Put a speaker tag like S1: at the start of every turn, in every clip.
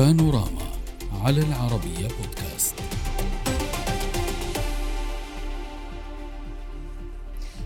S1: بانوراما على العربية بودكاست.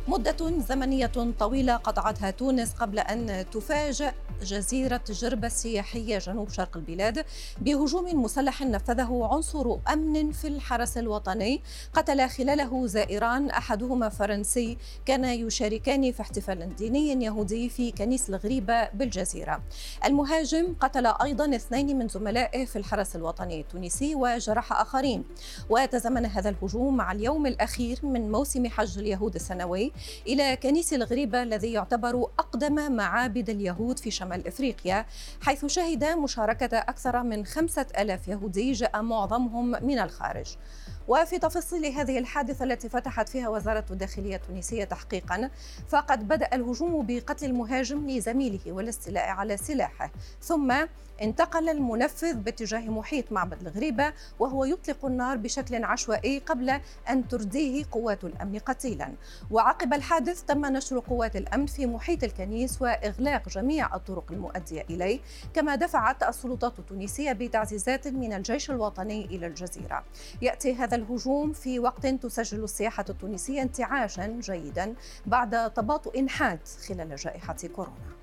S2: مدة زمنية طويلة قطعتها تونس قبل أن تفاجأ جزيرة جربة السياحية جنوب شرق البلاد بهجوم مسلح نفذه عنصر أمن في الحرس الوطني. قتل خلاله زائران أحدهما فرنسي كان يشاركان في احتفال ديني يهودي في كنيس الغريبة بالجزيرة. المهاجم قتل أيضا اثنين من زملائه في الحرس الوطني التونسي وجرح آخرين. وتزامن هذا الهجوم مع اليوم الأخير من موسم حج اليهود السنوي إلى كنيس الغريبة الذي يعتبر أقدم معابد اليهود في شمال إفريقيا حيث شهد مشاركة أكثر من خمسة ألاف يهودي جاء معظمهم من الخارج. وفي تفاصيل هذه الحادثة التي فتحت فيها وزارة الداخلية التونسية تحقيقا فقد بدأ الهجوم بقتل المهاجم لزميله والاستيلاء على سلاحه. ثم انتقل المنفذ باتجاه محيط معبد الغريبة وهو يطلق النار بشكل عشوائي قبل أن ترديه قوات الأمن قتيلا. وعقب الحادث تم نشر قوات الأمن في محيط الكنيس وإغلاق جميع الطرق المؤدية إليه كما دفعت السلطات التونسية بتعزيزات من الجيش الوطني إلى الجزيرة. يأتي هذا الهجوم في وقت تسجل السياحة التونسية انتعاشا جيدا بعد تباطؤ حاد خلال جائحة كورونا.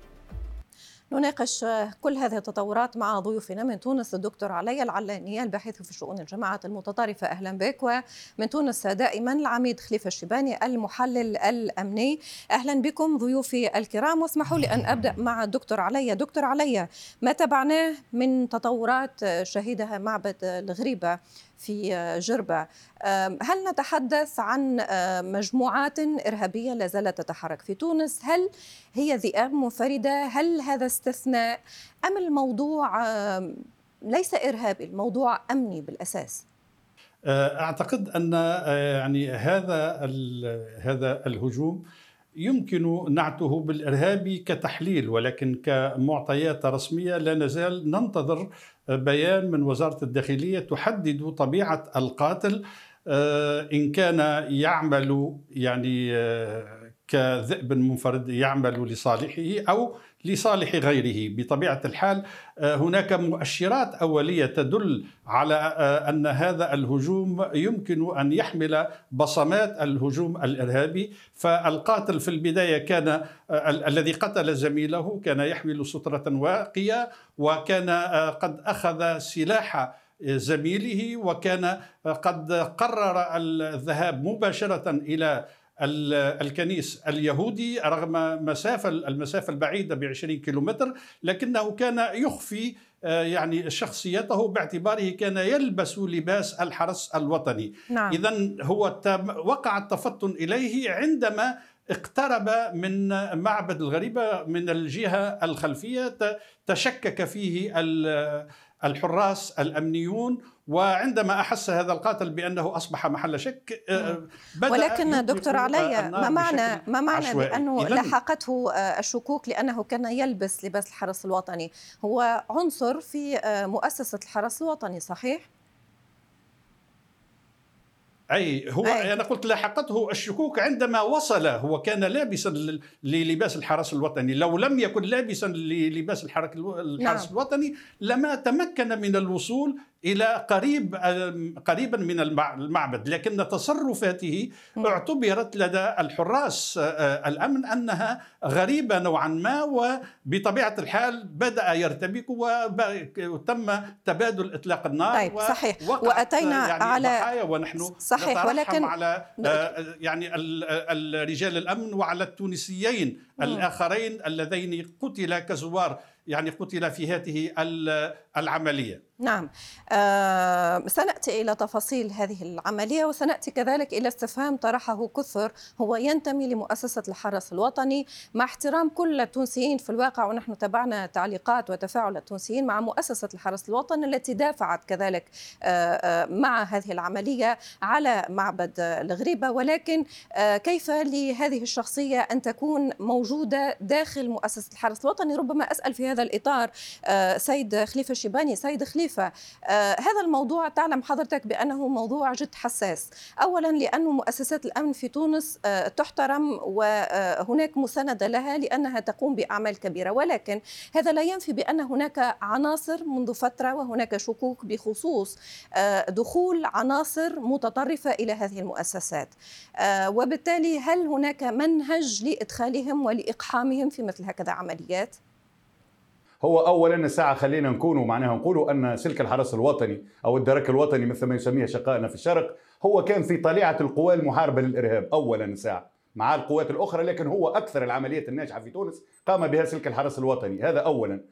S2: نناقش كل هذه التطورات مع ضيوفنا من تونس الدكتور علي العلاني الباحث في شؤون الجماعات المتطرفة. أهلا بك. ومن تونس دائما العميد خليفة الشيباني المحلل الأمني. أهلا بكم ضيوفي الكرام. واسمحوا لي أن أبدأ مع الدكتور علي. دكتور علي ما تبعناه من تطورات شهدها معبد الغريبة في جربة. هل نتحدث عن مجموعات إرهابية لا زالت تتحرك في تونس؟ هل هي ذئاب منفردة؟ هل هذا استثناء؟ أم الموضوع ليس إرهابي الموضوع أمني بالأساس؟
S3: أعتقد أن يعني هذا هذا الهجوم يمكن نعته بالارهابي كتحليل ولكن كمعطيات رسمية لا نزال ننتظر بيان من وزارة الداخلية تحدد طبيعة القاتل آه، إن كان يعمل يعني آه، كذئب منفرد يعمل لصالحه أو لصالح غيره. بطبيعة الحال آه، هناك مؤشرات أولية تدل على آه، أن هذا الهجوم يمكن أن يحمل بصمات الهجوم الإرهابي. فالقاتل في البداية كان آه، الذي قتل زميله كان يحمل سترة واقية وكان قد أخذ سلاح زميله وكان قد قرر الذهاب مباشرة إلى الكنيس اليهودي رغم مسافة المسافة البعيدة ب 20 كيلومتر لكنه كان يخفي آه، يعني شخصيته باعتباره كان يلبس لباس الحرس الوطني نعم. إذا هو وقع التفطن إليه عندما اقترب من معبد الغريبة من الجهة الخلفية تشكك فيه الحراس الأمنيون وعندما أحس هذا القاتل بأنه أصبح محل شك
S2: آه، بدأ ولكن دكتور علي ما معنى ما معنى عشوائي. بأنه لحقته آه، الشكوك؟ لأنه كان يلبس لباس الحرس الوطني. هو عنصر في آه، مؤسسة الحرس الوطني صحيح؟
S3: أي هو أي. أنا قلت لاحقته الشكوك عندما وصل هو كان لابسا للباس الحرس الوطني لو لم يكن لابسا للباس الحرس نعم. الوطني لما تمكن من الوصول إلى قريب قريبا من المعبد. لكن تصرفاته اعتبرت لدى الحراس آه، آه، الأمن أنها غريبة نوعا ما وبطبيعة الحال بدأ يرتبك وتم تبادل إطلاق النار
S2: طيب صحيح. وأتينا
S3: يعني
S2: على
S3: ونحن
S2: صحيح. ولكن
S3: على آه، يعني الرجال الأمن وعلى التونسيين الآخرين اللذين قتلا كزوار. يعني قتل في هذه العملية.
S2: نعم. آه سنأتي إلى تفاصيل هذه العملية وسنأتي كذلك إلى استفهام طرحه كثر هو ينتمي لمؤسسة الحرس الوطني مع احترام كل التونسيين في الواقع ونحن تابعنا تعليقات وتفاعل التونسيين مع مؤسسة الحرس الوطني التي دافعت كذلك آه آه مع هذه العملية على معبد الغريبة. ولكن آه كيف لهذه الشخصية أن تكون موجودة داخل مؤسسة الحرس الوطني؟ ربما أسأل في هذا الإطار آه، سيد خليفة الشيباني. سيد خليفة آه، هذا الموضوع تعلم حضرتك بأنه موضوع جد حساس. أولا لأن مؤسسات الأمن في تونس تحترم وهناك مساندة لها لأنها تقوم بأعمال كبيرة. ولكن هذا لا ينفي بأن هناك عناصر منذ فترة وهناك شكوك بخصوص دخول عناصر متطرفة إلى هذه المؤسسات. وبالتالي هل هناك منهج لإدخالهم ولإقحامهم في مثل هكذا عمليات؟
S4: هو اولا الساعة خلينا نكونوا معناها نقولوا أن سلك الحرس الوطني أو الدرك الوطني مثل ما يسميه شقائنا في الشرق هو كان في طليعة القوى المحاربة للإرهاب اولا الساعة مع القوات الأخرى لكن هو أكثر العمليات الناجحة في تونس قام بها سلك الحرس الوطني. هذا اولا.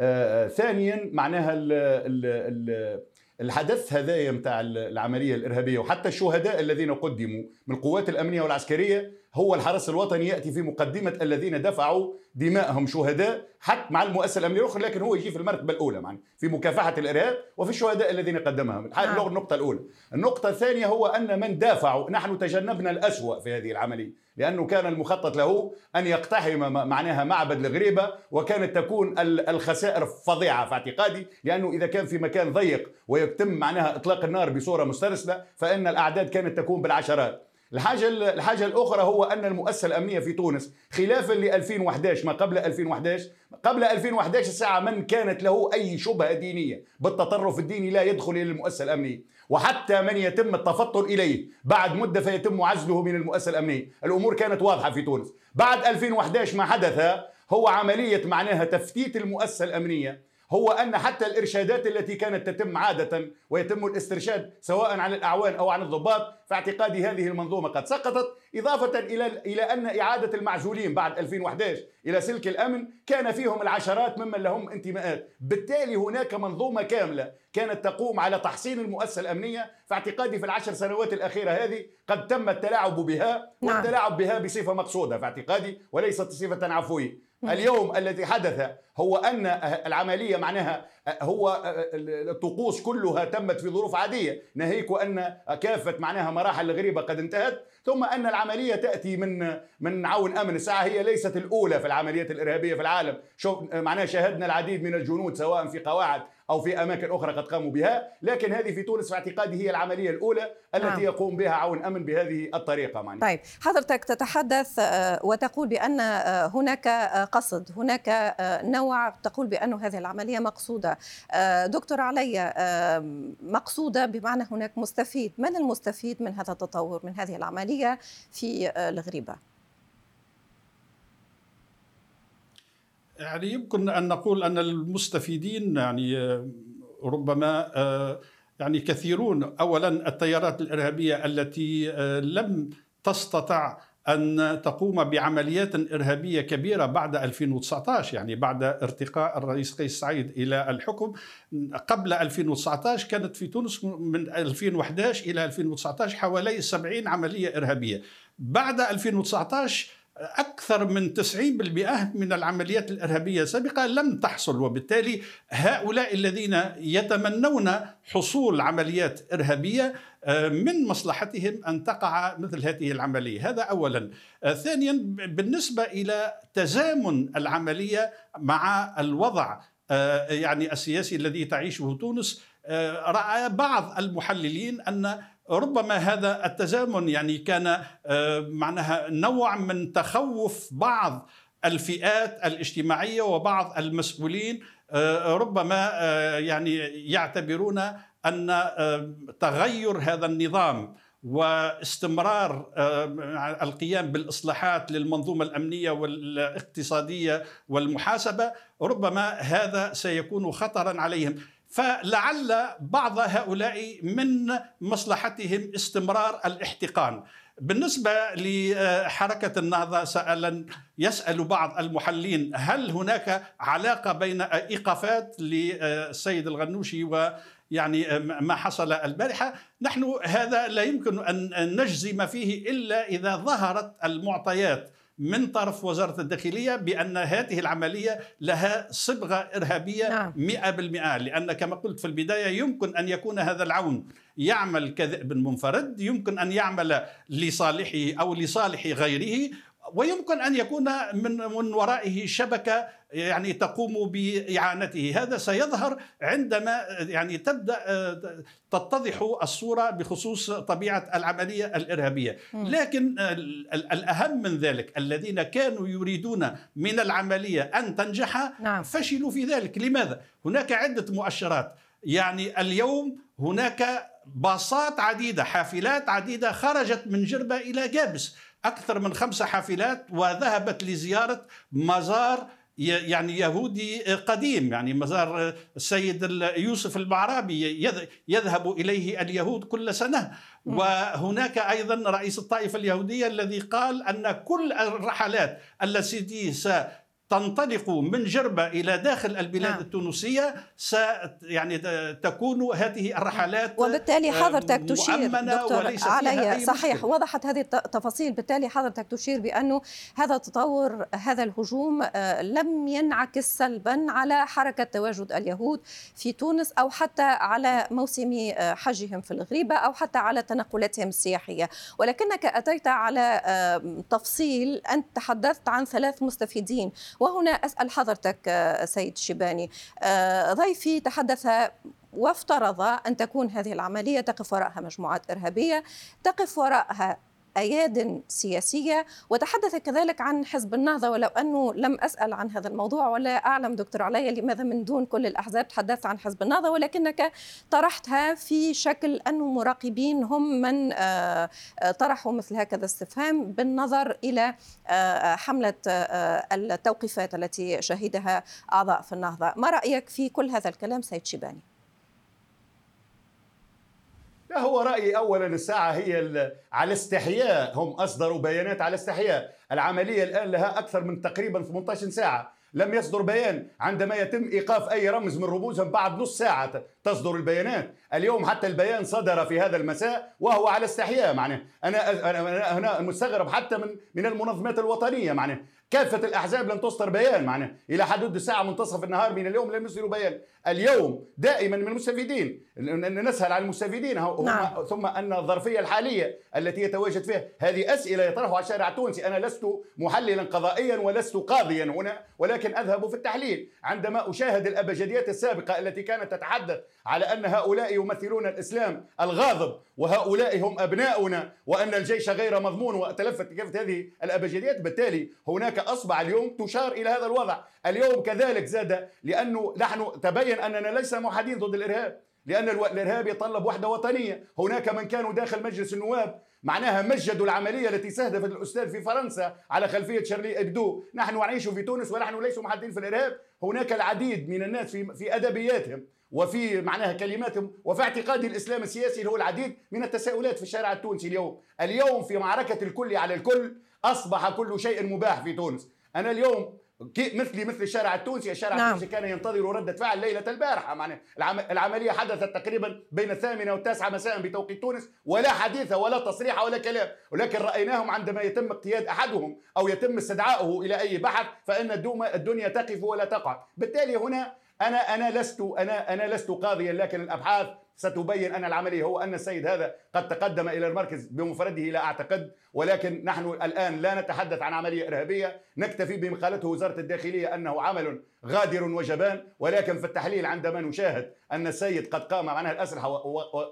S4: آه, آه، ثانيا معناها ال ال ال الحدث هذايا نتاع العملية الإرهابية وحتى الشهداء الذين قدموا من القوات الأمنية والعسكرية هو الحرس الوطني يأتي في مقدمة الذين دفعوا دماءهم شهداء حتى مع المؤسسة الأمنية الأخرى لكن هو يجي في المرتبة الأولى يعني في مكافحة الإرهاب وفي الشهداء الذين قدمهم. هذه نعم. النقطه الأولى. النقطة الثانية هو أن من دافعوا نحن تجنبنا الأسوأ في هذه العملية لأنه كان المخطط له أن يقتحم معناها معبد الغريبة وكانت تكون الخسائر فظيعة في اعتقادي لأنه إذا كان في مكان ضيق ويتم معناها إطلاق النار بصورة مسترسلة فإن الأعداد كانت تكون بالعشرات. الحاجة الحاجة الأخرى هو أن المؤسسة الأمنية في تونس خلافا ل 2011 ما قبل 2011 قبل 2011 الساعة من كانت له أي شبهة دينية. بالتطرف الديني لا يدخل إلى المؤسسة الأمنية. وحتى من يتم التفطن إليه بعد مدة فيتم عزله من المؤسسة الأمنية. الأمور كانت واضحة في تونس. بعد 2011 ما حدث هو عملية معناها تفتيت المؤسسة الأمنية. هو أن حتى الإرشادات التي كانت تتم عادة ويتم الاسترشاد سواء عن الأعوان أو عن الضباط في اعتقادي هذه المنظومة قد سقطت إضافة إلى إلى أن إعادة المعزولين بعد 2011 إلى سلك الأمن كان فيهم العشرات ممن لهم انتماءات. بالتالي هناك منظومة كاملة كانت تقوم على تحصين المؤسسة الأمنية في اعتقادي في العشر سنوات الأخيرة هذه قد تم التلاعب بها نعم. والتلاعب بها بصفة مقصودة في اعتقادي وليست صفة عفوية. اليوم الذي حدث هو أن العملية معناها هو الطقوس كلها تمت في ظروف عادية. ناهيك أن كافة معناها مراحل الغريبه قد انتهت. ثم أن العملية تأتي من من عون أمن. الساعة هي ليست الأولى في العمليات الإرهابية في العالم. شوف معناها شاهدنا العديد من الجنود سواء في قواعد أو في أماكن أخرى قد قاموا بها. لكن هذه في تونس في اعتقادي هي العملية الأولى التي نعم. يقوم بها عون أمن بهذه الطريقة
S2: معنى. طيب حضرتك تتحدث آه، وتقول بأن آه، هناك آه، قصد هناك نوع تقول بأن هذه العملية مقصودة. دكتور علي مقصودة بمعنى هناك مستفيد. من المستفيد من هذا التطور من هذه العملية في الغريبة؟
S3: يعني يمكن أن نقول أن المستفيدين يعني آه، ربما آه، يعني كثيرون. اولا التيارات الإرهابية التي آه، لم تستطع أن تقوم بعمليات إرهابية كبيرة بعد 2019 يعني بعد ارتقاء الرئيس قيس سعيد إلى الحكم. قبل 2019 كانت في تونس من 2011 إلى 2019 حوالي 70 عملية إرهابية. بعد 2019 أكثر من 90% من العمليات الإرهابية السابقة لم تحصل وبالتالي هؤلاء الذين يتمنون حصول عمليات إرهابية آه، من مصلحتهم أن تقع مثل هذه العملية. هذا أولا. آه، ثانيا بالنسبة إلى تزامن العملية مع الوضع آه، يعني السياسي الذي تعيشه تونس رأى بعض المحللين أن ربما هذا التزامن يعني كان آه، معناها نوع من تخوف بعض الفئات الاجتماعية وبعض المسؤولين آه، ربما آه، يعني يعتبرون أن تغير هذا النظام واستمرار القيام بالإصلاحات للمنظومة الأمنية والاقتصادية والمحاسبة ربما هذا سيكون خطرا عليهم. فلعل بعض هؤلاء من مصلحتهم استمرار الاحتقان. بالنسبة لحركة النهضة سأل يسأل بعض المحللين هل هناك علاقة بين إيقافات للسيد الغنوشي ويعني ما حصل البارحة؟ نحن هذا لا يمكن أن نجزم فيه إلا إذا ظهرت المعطيات. من طرف وزارة الداخلية بأن هذه العملية لها صبغة إرهابية نعم. 100% لأن كما قلت في البداية يمكن أن يكون هذا العون يعمل كذئب منفرد يمكن أن يعمل لصالحه أو لصالح غيره ويمكن أن يكون من من ورائه شبكة يعني تقوم بإعانته. هذا سيظهر عندما يعني تبدأ تتضح الصورة بخصوص طبيعة العملية الإرهابية. لكن الأهم من ذلك الذين كانوا يريدون من العملية أن تنجح نعم. فشلوا في ذلك. لماذا؟ هناك عدة مؤشرات. يعني اليوم هناك باصات عديدة حافلات عديدة خرجت من جربة إلى جابس. أكثر من خمسه حافلات وذهبت لزيارة مزار يعني يهودي قديم يعني مزار السيد يوسف المعرابي يذهب إليه اليهود كل سنة. وهناك أيضا رئيس الطائفة اليهودية الذي قال أن كل الرحلات التي تنطلق من جربة إلى داخل البلاد نعم. التونسية س يعني تكون هذه الرحلات
S2: وبالتالي حضرتك تشير دكتور علي. صحيح مشكلة. وضحت هذه التفاصيل. بالتالي حضرتك تشير بأنه هذا التطور هذا الهجوم آه، لم ينعكس سلبا على حركة تواجد اليهود في تونس أو حتى على موسم آه، حجهم في الغريبة أو حتى على تنقلاتهم السياحية. ولكنك أتيت على تفصيل. أنت تحدثت عن ثلاث مستفيدين. وهنا أسأل حضرتك آه، سيد شيباني. آه، ضيفي تحدث وافترض أن تكون هذه العملية تقف وراءها مجموعات إرهابية تقف وراءها أياد سياسية وتحدث كذلك عن حزب النهضة ولو أنه لم أسأل عن هذا الموضوع ولا أعلم دكتور علي لماذا من دون كل الأحزاب تحدثت عن حزب النهضة ولكنك طرحتها في شكل انه مراقبين هم من آه، آه، طرحوا مثل هكذا استفهام بالنظر إلى آه، حملة التوقيفات التي شهدها أعضاء في النهضة. ما رأيك في كل هذا الكلام سيد شيباني؟
S4: لا هو رأيي أولا الساعة هي على استحياء. هم أصدروا بيانات على استحياء. العملية الآن لها أكثر من تقريبا 18 ساعة. لم يصدر بيان عندما يتم إيقاف أي رمز من رموزهم بعد نص ساعة تصدر البيانات. اليوم حتى البيان صدر في هذا المساء وهو على استحياء معناه. أنا أنا هنا مستغرب حتى من من المنظمات الوطنية معناه. كافة الأحزاب لم تصدر بيان معناه إلى حدود الساعة منتصف النهار من اليوم لم يصدروا بيان. اليوم دائما من المستفيدين نسهل على المستفيدين. نعم. ثم أن الظرفية الحالية التي يتواجد فيها هذه أسئلة يطرحها الشارع التونسي. أنا لست محللا قضائيا ولست قاضيا هنا ولكن أذهب في التحليل عندما أشاهد الأبجديات السابقة التي كانت تتحدث على أن هؤلاء يمثلون الإسلام الغاضب وهؤلاء هم أبناؤنا وأن الجيش غير مضمون وتلفت كافة هذه الأبجديات. بالتالي هناك أصبح اليوم تشار إلى هذا الوضع. اليوم كذلك زاد لأنه نحن تبين أننا ليس موحدين ضد الإرهاب لأن الإرهاب يتطلب وحدة وطنية. هناك من كانوا داخل مجلس النواب معناها مجدوا العملية التي استهدفت الأستاذ في فرنسا على خلفية شارلي إبدو. نحن نعيش في تونس ونحن ليسوا محدين في الإرهاب. هناك العديد من الناس في, في أدبياتهم وفي معناها كلماتهم وفي اعتقاد الإسلام السياسي اللي هو العديد من التساؤلات في الشارع التونسي اليوم، اليوم في معركة الكل على الكل أصبح كل شيء مباح في تونس، أنا اليوم مثلي مثل الشارع التونسي الشارع نعم. التونسي كان ينتظر ردة فعل ليلة البارحة. معنى العملية حدثت تقريبا بين الثامنة والتاسعة مساء بتوقيت تونس ولا حديث ولا تصريح ولا كلام. ولكن رأيناهم عندما يتم اقتياد أحدهم أو يتم استدعائه إلى أي بحث فإن الدنيا تقف ولا تقع بالتالي هنا أنا أنا لست أنا أنا لست قاضيا لكن الأبحاث ستبين أن العملية هو أن السيد هذا قد تقدم إلى المركز بمفرده لا أعتقد. ولكن نحن الآن لا نتحدث عن عملية إرهابية. نكتفي بما قالته وزارة الداخلية أنه عمل غادر وجبان. ولكن في التحليل عندما نشاهد أن السيد قد قام معناها الأسلحة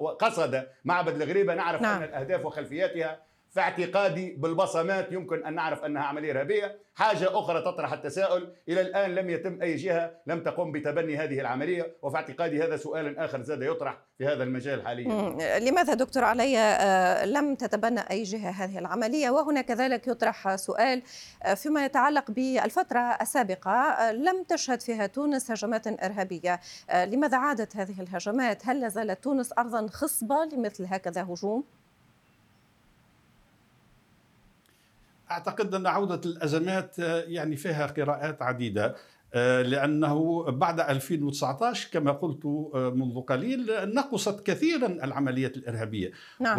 S4: وقصد معبد الغريبة نعرف نعم. أن الأهداف وخلفياتها في اعتقادي بالبصمات يمكن أن نعرف أنها عملية إرهابية، حاجة أخرى تطرح التساؤل إلى الآن لم يتم أي جهة لم تقم بتبني هذه العملية وفي اعتقادي هذا سؤال آخر زاد يطرح في هذا المجال حاليا.
S2: لماذا دكتور علي آه، لم تتبنى أي جهة هذه العملية وهنا كذلك يطرح سؤال آه، فيما يتعلق بالفترة السابقة آه، لم تشهد فيها تونس هجمات إرهابية، لماذا عادت هذه الهجمات؟ هل لا زالت تونس ارضا خصبة لمثل هكذا هجوم؟
S3: أعتقد أن عودة الأزمات آه، يعني فيها قراءات عديدة آه، لأنه بعد 2019 كما قلت آه، منذ قليل نقصت كثيرا العمليات الإرهابية نعم.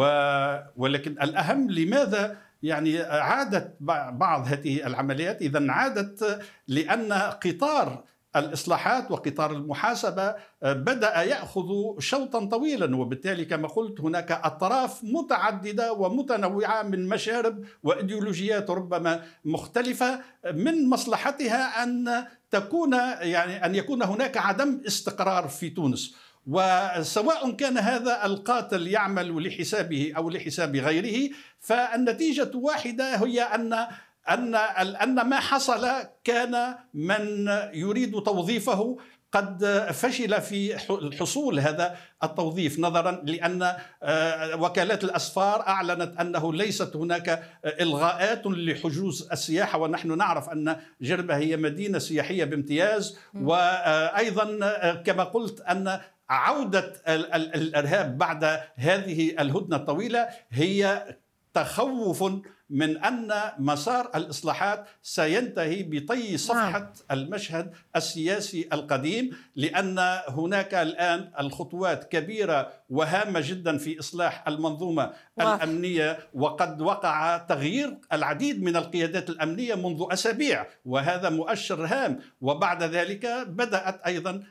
S3: ولكن الأهم لماذا يعني عادت بعض هذه العمليات اذا عادت لأن قطار الإصلاحات وقطار المحاسبة بدأ يأخذ شوطا طويلا وبالتالي كما قلت هناك أطراف متعددة ومتنوعة من مشارب وإيديولوجيات ربما مختلفة من مصلحتها أن تكون يعني أن يكون هناك عدم استقرار في تونس. وسواء كان هذا القاتل يعمل لحسابه أو لحساب غيره فالنتيجة واحدة هي أن أن أن ما حصل كان من يريد توظيفه قد فشل في الحصول هذا التوظيف نظرا لأن آه، وكالات الأسفار أعلنت أنه ليست هناك إلغاءات لحجوز السياحة ونحن نعرف أن جربة هي مدينة سياحية بامتياز وأيضا آه، كما قلت أن عودة الإرهاب بعد هذه الهدنة الطويلة هي تخوف من أن مسار الإصلاحات سينتهي بطي صفحة نعم. المشهد السياسي القديم لأن هناك الآن الخطوات كبيرة وهامة جدا في إصلاح المنظومة واضح. الأمنية وقد وقع تغيير العديد من القيادات الأمنية منذ أسابيع وهذا مؤشر هام وبعد ذلك بدأت أيضا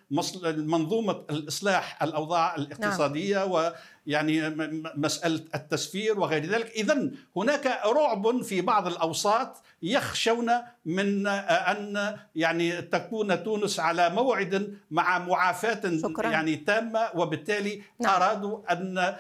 S3: منظومة الإصلاح الأوضاع الاقتصادية نعم. يعني مسألة التسفير وغير ذلك اذا هناك رعب في بعض الأوساط يخشون من أن يعني تكون تونس على موعد مع معافاة شكرا. يعني تامة وبالتالي نعم. ارادوا أن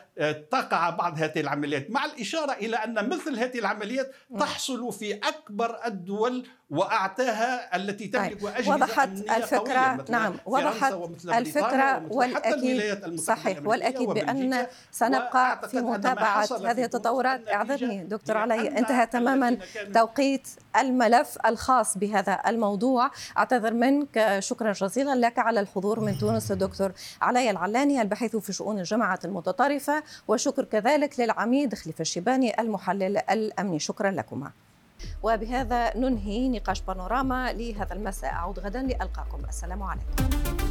S3: تقع بعض هذه العمليات مع الإشارة إلى أن مثل هذه العمليات نعم. تحصل في أكبر الدول واعتاها التي تملك طيب.
S2: اجهزه وضحت الفكرة نعم وضحت الفكرة والأكيد صحيح والأكيد بأن سنبقى في متابعة هذه التطورات اعذرني دكتور علي انتهى تماما توقيت الملف الخاص بهذا الموضوع أعتذر منك شكرا جزيلا لك على الحضور من تونس الدكتور علي العلاني الباحث في شؤون الجماعات المتطرفة وشكر كذلك للعميد خليفة الشيباني المحلل الأمني شكرا لكما وبهذا ننهي نقاش بانوراما لهذا المساء. أعود غدا لألقاكم. السلام عليكم.